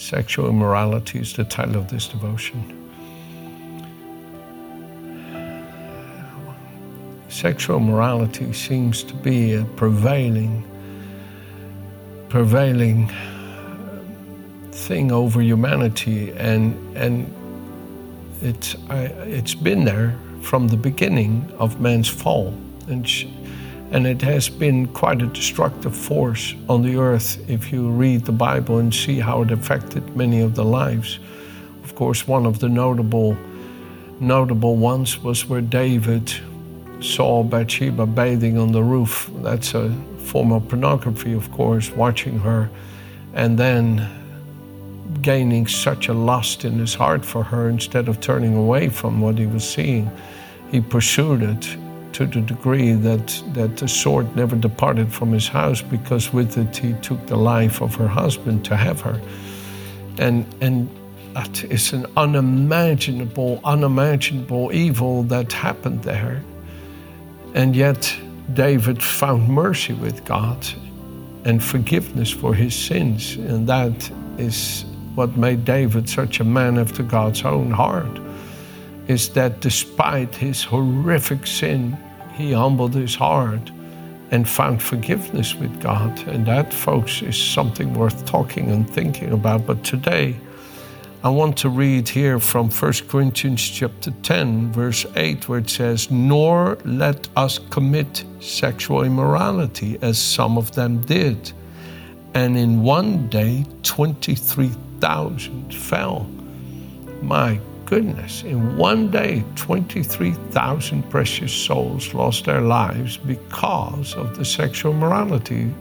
sexual immorality, is the title of this devotion. Sexual morality seems to be a prevailing, prevailing uh, thing over humanity, and and it's I, it's been there from the beginning of man's fall, and. And it has been quite a destructive force on the earth if you read the Bible and see how it affected many of the lives. Of course, one of the notable notable ones was where David saw Bathsheba bathing on the roof. That's a form of pornography, of course, watching her and then gaining such a lust in his heart for her instead of turning away from what he was seeing. He pursued it to the degree that, that the sword never departed from his house because with it he took the life of her husband to have her. And, and that is an unimaginable, unimaginable evil that happened there. And yet David found mercy with God and forgiveness for his sins. And that is what made David such a man after God's own heart is that despite his horrific sin, he humbled his heart and found forgiveness with God. And that, folks, is something worth talking and thinking about. But today, I want to read here from 1 Corinthians chapter 10, verse 8, where it says, Nor let us commit sexual immorality as some of them did. And in one day, 23,000 fell. My goodness, in one day, 23,000 precious souls lost their lives because of the sexual morality.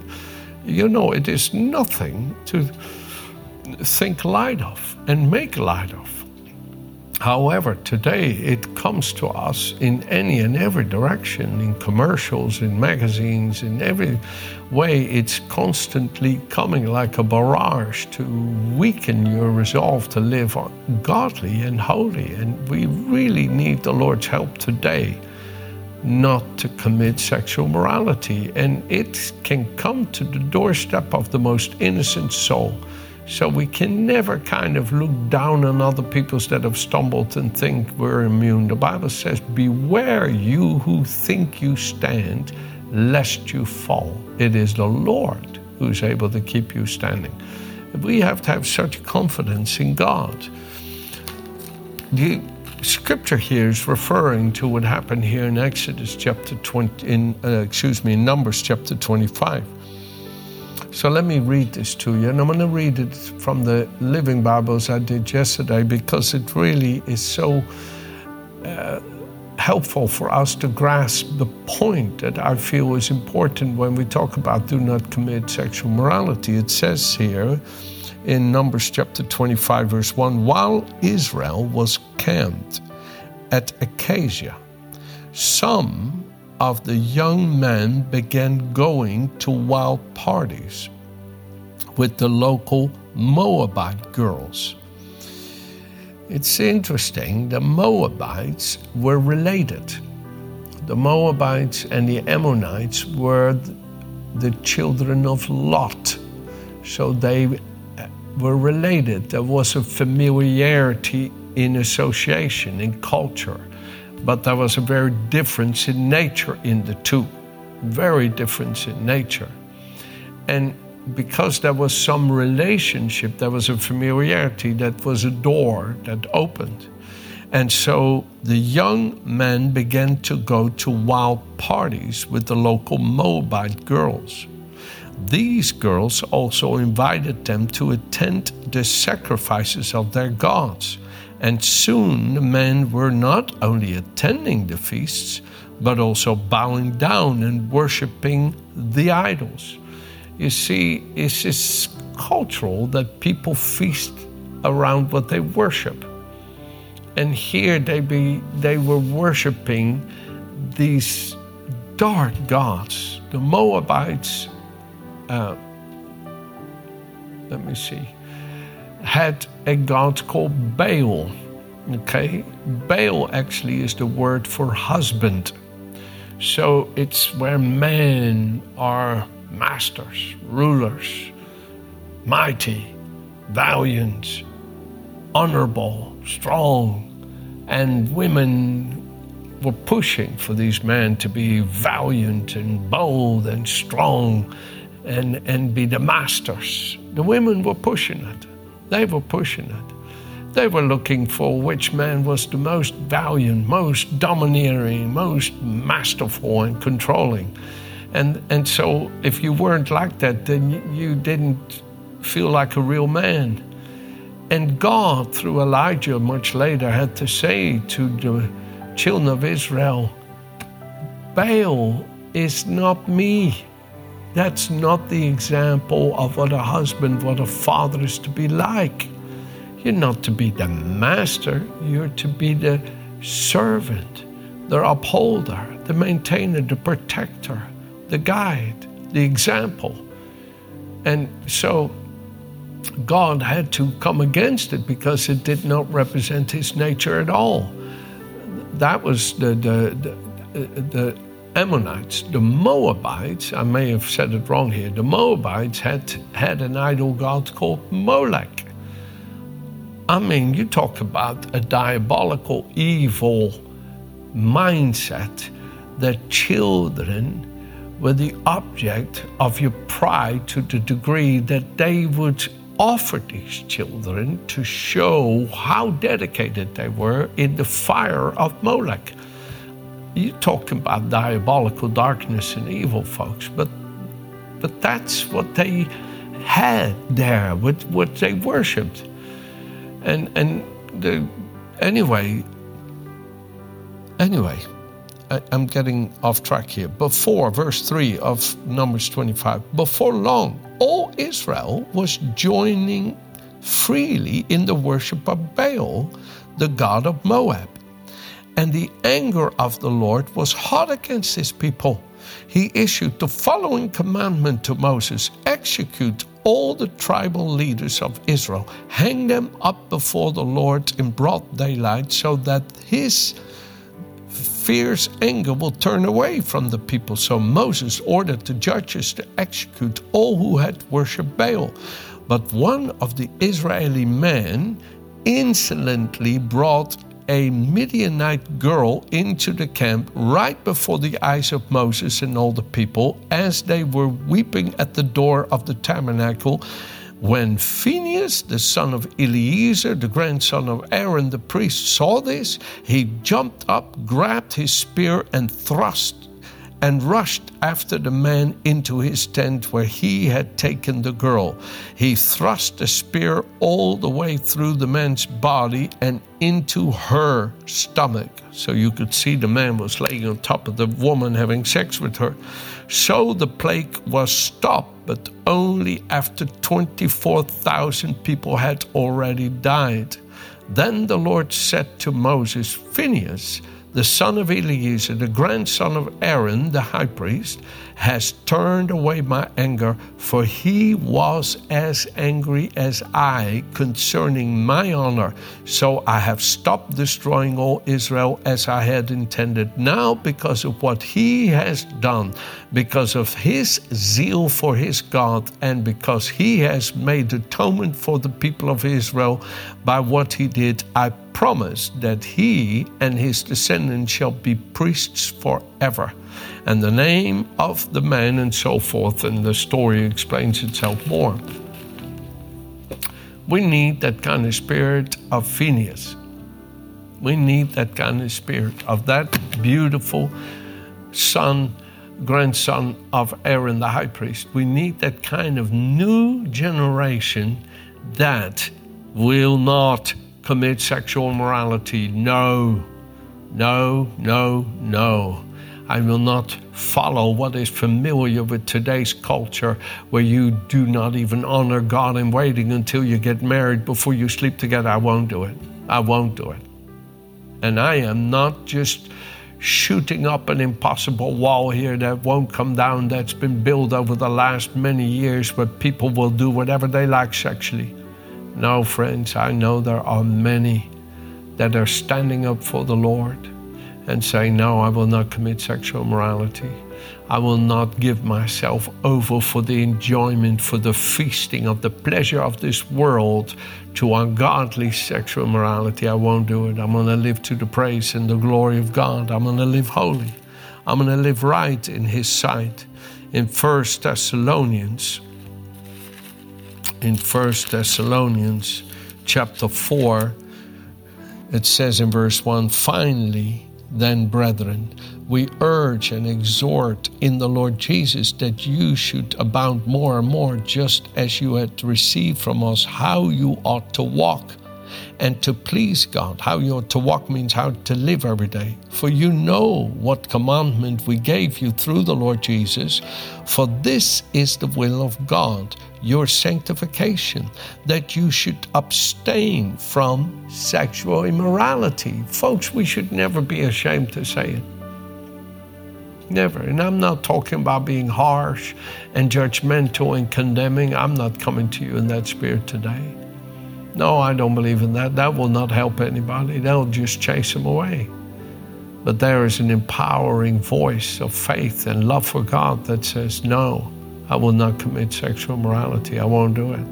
You know, it is nothing to think light of and make light of. However, today it comes to us in any and every direction, in commercials, in magazines, in every way. It's constantly coming like a barrage to weaken your resolve to live godly and holy. And we really need the Lord's help today not to commit sexual morality. And it can come to the doorstep of the most innocent soul. So we can never kind of look down on other people that have stumbled and think we're immune. The Bible says, Beware you who think you stand, lest you fall. It is the Lord who's able to keep you standing. We have to have such confidence in God. The scripture here is referring to what happened here in Exodus chapter 20, in, uh, excuse me, in Numbers chapter 25. So let me read this to you. And I'm going to read it from the Living Bibles I did yesterday because it really is so uh, helpful for us to grasp the point that I feel is important when we talk about do not commit sexual morality. It says here in Numbers chapter 25, verse 1 while Israel was camped at Acacia, some of the young men began going to wild parties with the local Moabite girls. It's interesting, the Moabites were related. The Moabites and the Ammonites were the children of Lot. So they uh, were related. There was a familiarity in association, in culture but there was a very difference in nature in the two, very difference in nature. And because there was some relationship, there was a familiarity, that was a door that opened. And so the young men began to go to wild parties with the local Moabite girls. These girls also invited them to attend the sacrifices of their gods and soon the men were not only attending the feasts, but also bowing down and worshiping the idols. You see, it's just cultural that people feast around what they worship. and here they be they were worshiping these dark gods. The Moabites, uh, let me see, had a god called Baal. Okay, Baal actually is the word for husband. So it's where men are masters, rulers, mighty, valiant, honorable, strong, and women were pushing for these men to be valiant and bold and strong and, and be the masters. The women were pushing it. They were pushing it. They were looking for which man was the most valiant, most domineering, most masterful and controlling. And, and so, if you weren't like that, then you didn't feel like a real man. And God, through Elijah much later, had to say to the children of Israel, Baal is not me. That's not the example of what a husband, what a father is to be like. You're not to be the master, you're to be the servant, the upholder, the maintainer, the protector, the guide, the example. And so God had to come against it because it did not represent his nature at all. That was the, the, the, the Ammonites, the Moabites, I may have said it wrong here, the Moabites had, had an idol god called Molech. I mean, you talk about a diabolical, evil mindset that children were the object of your pride to the degree that they would offer these children to show how dedicated they were in the fire of Molech. You talk about diabolical darkness and evil, folks, but but that's what they had there, what, what they worshipped. And and the anyway, anyway, I, I'm getting off track here. Before verse 3 of Numbers 25, before long, all Israel was joining freely in the worship of Baal, the god of Moab. And the anger of the Lord was hot against his people. He issued the following commandment to Moses Execute all the tribal leaders of Israel, hang them up before the Lord in broad daylight, so that his fierce anger will turn away from the people. So Moses ordered the judges to execute all who had worshipped Baal. But one of the Israeli men insolently brought a Midianite girl into the camp right before the eyes of Moses and all the people as they were weeping at the door of the tabernacle. When Phinehas, the son of Eleazar, the grandson of Aaron the priest, saw this, he jumped up, grabbed his spear, and thrust and rushed after the man into his tent where he had taken the girl. He thrust a spear all the way through the man's body and into her stomach. So you could see the man was laying on top of the woman having sex with her. So the plague was stopped, but only after 24,000 people had already died. Then the Lord said to Moses, Phinehas, the son of Eleazar, the grandson of Aaron, the high priest, has turned away my anger, for he was as angry as I concerning my honor. So I have stopped destroying all Israel as I had intended. Now, because of what he has done, because of his zeal for his God, and because he has made atonement for the people of Israel by what he did, I promise that he and his descendants shall be priests forever and the name of the man, and so forth, and the story explains itself more. We need that kind of spirit of Phineas. We need that kind of spirit of that beautiful son, grandson of Aaron the high priest. We need that kind of new generation that will not commit sexual immorality. No, no, no, no. I will not follow what is familiar with today's culture, where you do not even honor God in waiting until you get married before you sleep together. I won't do it. I won't do it. And I am not just shooting up an impossible wall here that won't come down, that's been built over the last many years where people will do whatever they like sexually. No, friends, I know there are many that are standing up for the Lord and saying, No, I will not commit sexual immorality. I will not give myself over for the enjoyment, for the feasting of the pleasure of this world to ungodly sexual morality. I won't do it. I'm going to live to the praise and the glory of God. I'm going to live holy. I'm going to live right in His sight. In First Thessalonians, in First Thessalonians chapter 4, it says in verse 1 Finally, then, brethren, we urge and exhort in the Lord Jesus that you should abound more and more, just as you had received from us how you ought to walk and to please God. How you ought to walk means how to live every day. For you know what commandment we gave you through the Lord Jesus. For this is the will of God, your sanctification, that you should abstain from sexual immorality. Folks, we should never be ashamed to say it. Never. And I'm not talking about being harsh and judgmental and condemning. I'm not coming to you in that spirit today. No, I don't believe in that. That will not help anybody. That'll just chase them away. But there is an empowering voice of faith and love for God that says, No, I will not commit sexual morality. I won't do it.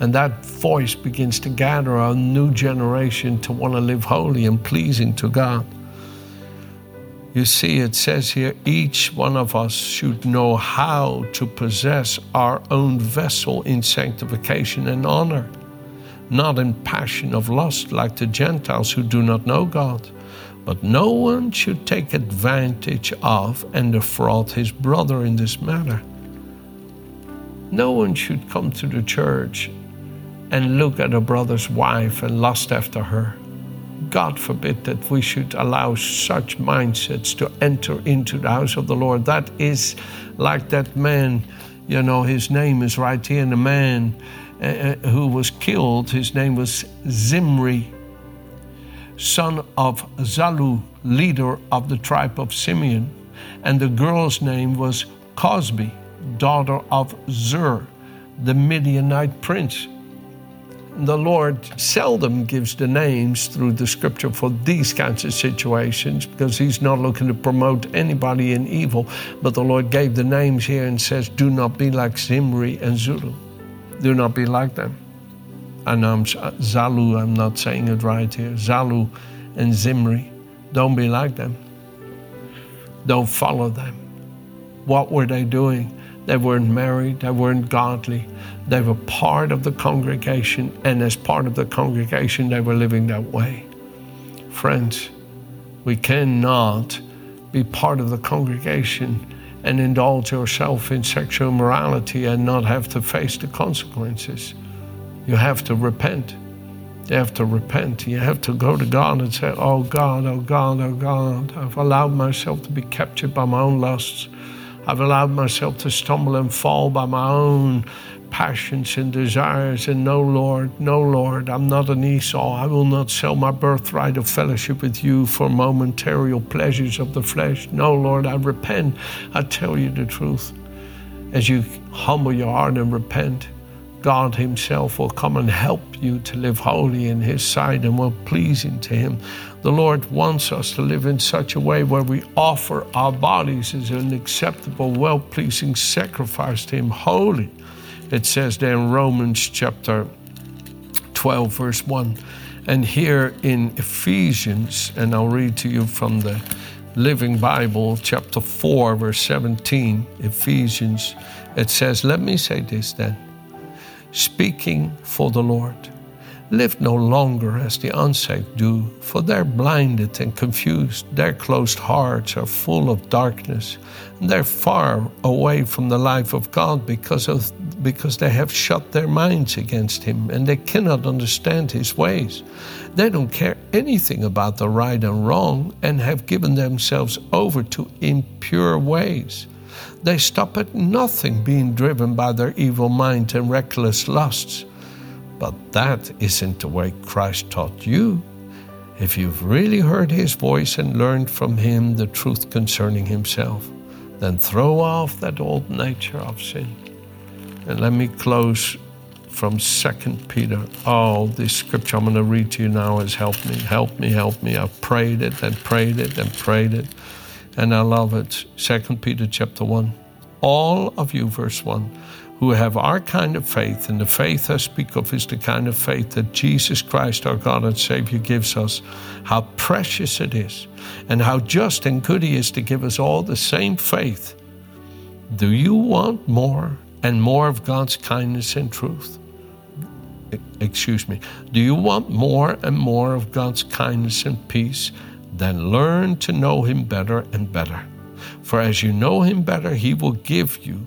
And that voice begins to gather a new generation to want to live holy and pleasing to God. You see, it says here each one of us should know how to possess our own vessel in sanctification and honor, not in passion of lust like the Gentiles who do not know God. But no one should take advantage of and defraud his brother in this matter. No one should come to the church and look at a brother's wife and lust after her. God forbid that we should allow such mindsets to enter into the house of the Lord. That is like that man, you know, his name is right here, and the man uh, uh, who was killed, his name was Zimri, son of Salu, leader of the tribe of Simeon, and the girl's name was Cosbi, daughter of Zur, the Midianite prince the Lord seldom gives the names through the scripture for these kinds of situations because He's not looking to promote anybody in evil. But the Lord gave the names here and says, Do not be like Zimri and Zulu. Do not be like them. And I'm Zalu, I'm not saying it right here. Zalu and Zimri. Don't be like them. Don't follow them. What were they doing? They weren't married, they weren't godly. They were part of the congregation, and as part of the congregation, they were living that way. Friends, we cannot be part of the congregation and indulge yourself in sexual morality and not have to face the consequences. You have to repent. You have to repent. You have to go to God and say, Oh God, oh God, oh God, I've allowed myself to be captured by my own lusts. I've allowed myself to stumble and fall by my own passions and desires. And no, Lord, no, Lord, I'm not an Esau. I will not sell my birthright of fellowship with you for momentary pleasures of the flesh. No, Lord, I repent. I tell you the truth. As you humble your heart and repent, God Himself will come and help you to live holy in His sight and well pleasing to Him. The Lord wants us to live in such a way where we offer our bodies as an acceptable, well pleasing sacrifice to Him, holy. It says there in Romans chapter 12, verse 1. And here in Ephesians, and I'll read to you from the Living Bible, chapter 4, verse 17, Ephesians, it says, Let me say this then speaking for the Lord. Live no longer as the unsaved do, for they're blinded and confused. Their closed hearts are full of darkness. And they're far away from the life of God because, of, because they have shut their minds against Him and they cannot understand His ways. They don't care anything about the right and wrong and have given themselves over to impure ways. They stop at nothing being driven by their evil mind and reckless lusts. But that isn't the way Christ taught you. if you've really heard his voice and learned from him the truth concerning himself, then throw off that old nature of sin. And let me close from Second Peter. Oh, this scripture I'm going to read to you now has helped me, help me, help me. I've prayed it and prayed it and prayed it, and I love it. Second Peter chapter 1. All of you, verse 1, who have our kind of faith, and the faith I speak of is the kind of faith that Jesus Christ, our God and Savior, gives us. How precious it is, and how just and good He is to give us all the same faith. Do you want more and more of God's kindness and truth? Excuse me. Do you want more and more of God's kindness and peace? Then learn to know Him better and better. For as you know Him better, He will give you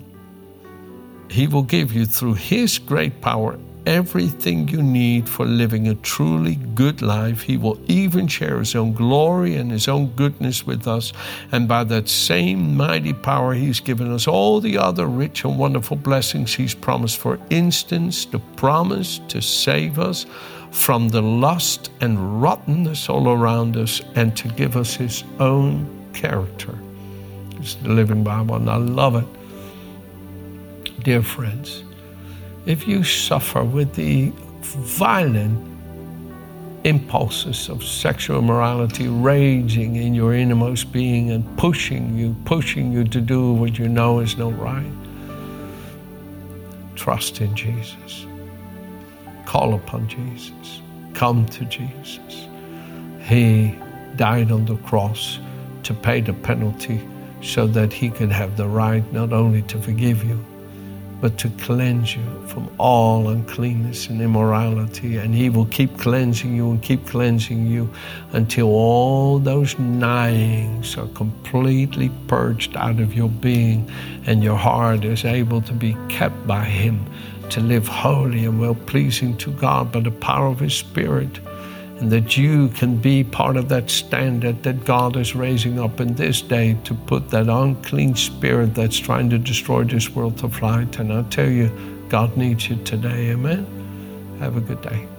he will give you through His great power everything you need for living a truly good life. He will even share His own glory and His own goodness with us. And by that same mighty power, He's given us all the other rich and wonderful blessings He's promised. For instance, the promise to save us from the lust and rottenness all around us and to give us His own character. It's the Living Bible, and I love it dear friends, if you suffer with the violent impulses of sexual immorality raging in your innermost being and pushing you, pushing you to do what you know is not right, trust in Jesus. Call upon Jesus. Come to Jesus. He died on the cross to pay the penalty so that he could have the right not only to forgive you, but to cleanse you from all uncleanness and immorality. And He will keep cleansing you and keep cleansing you until all those gnawings are completely purged out of your being and your heart is able to be kept by Him to live holy and well pleasing to God by the power of His Spirit and that you can be part of that standard that God is raising up in this day to put that unclean spirit that's trying to destroy this world to flight. And I tell you, God needs you today. Amen. Have a good day.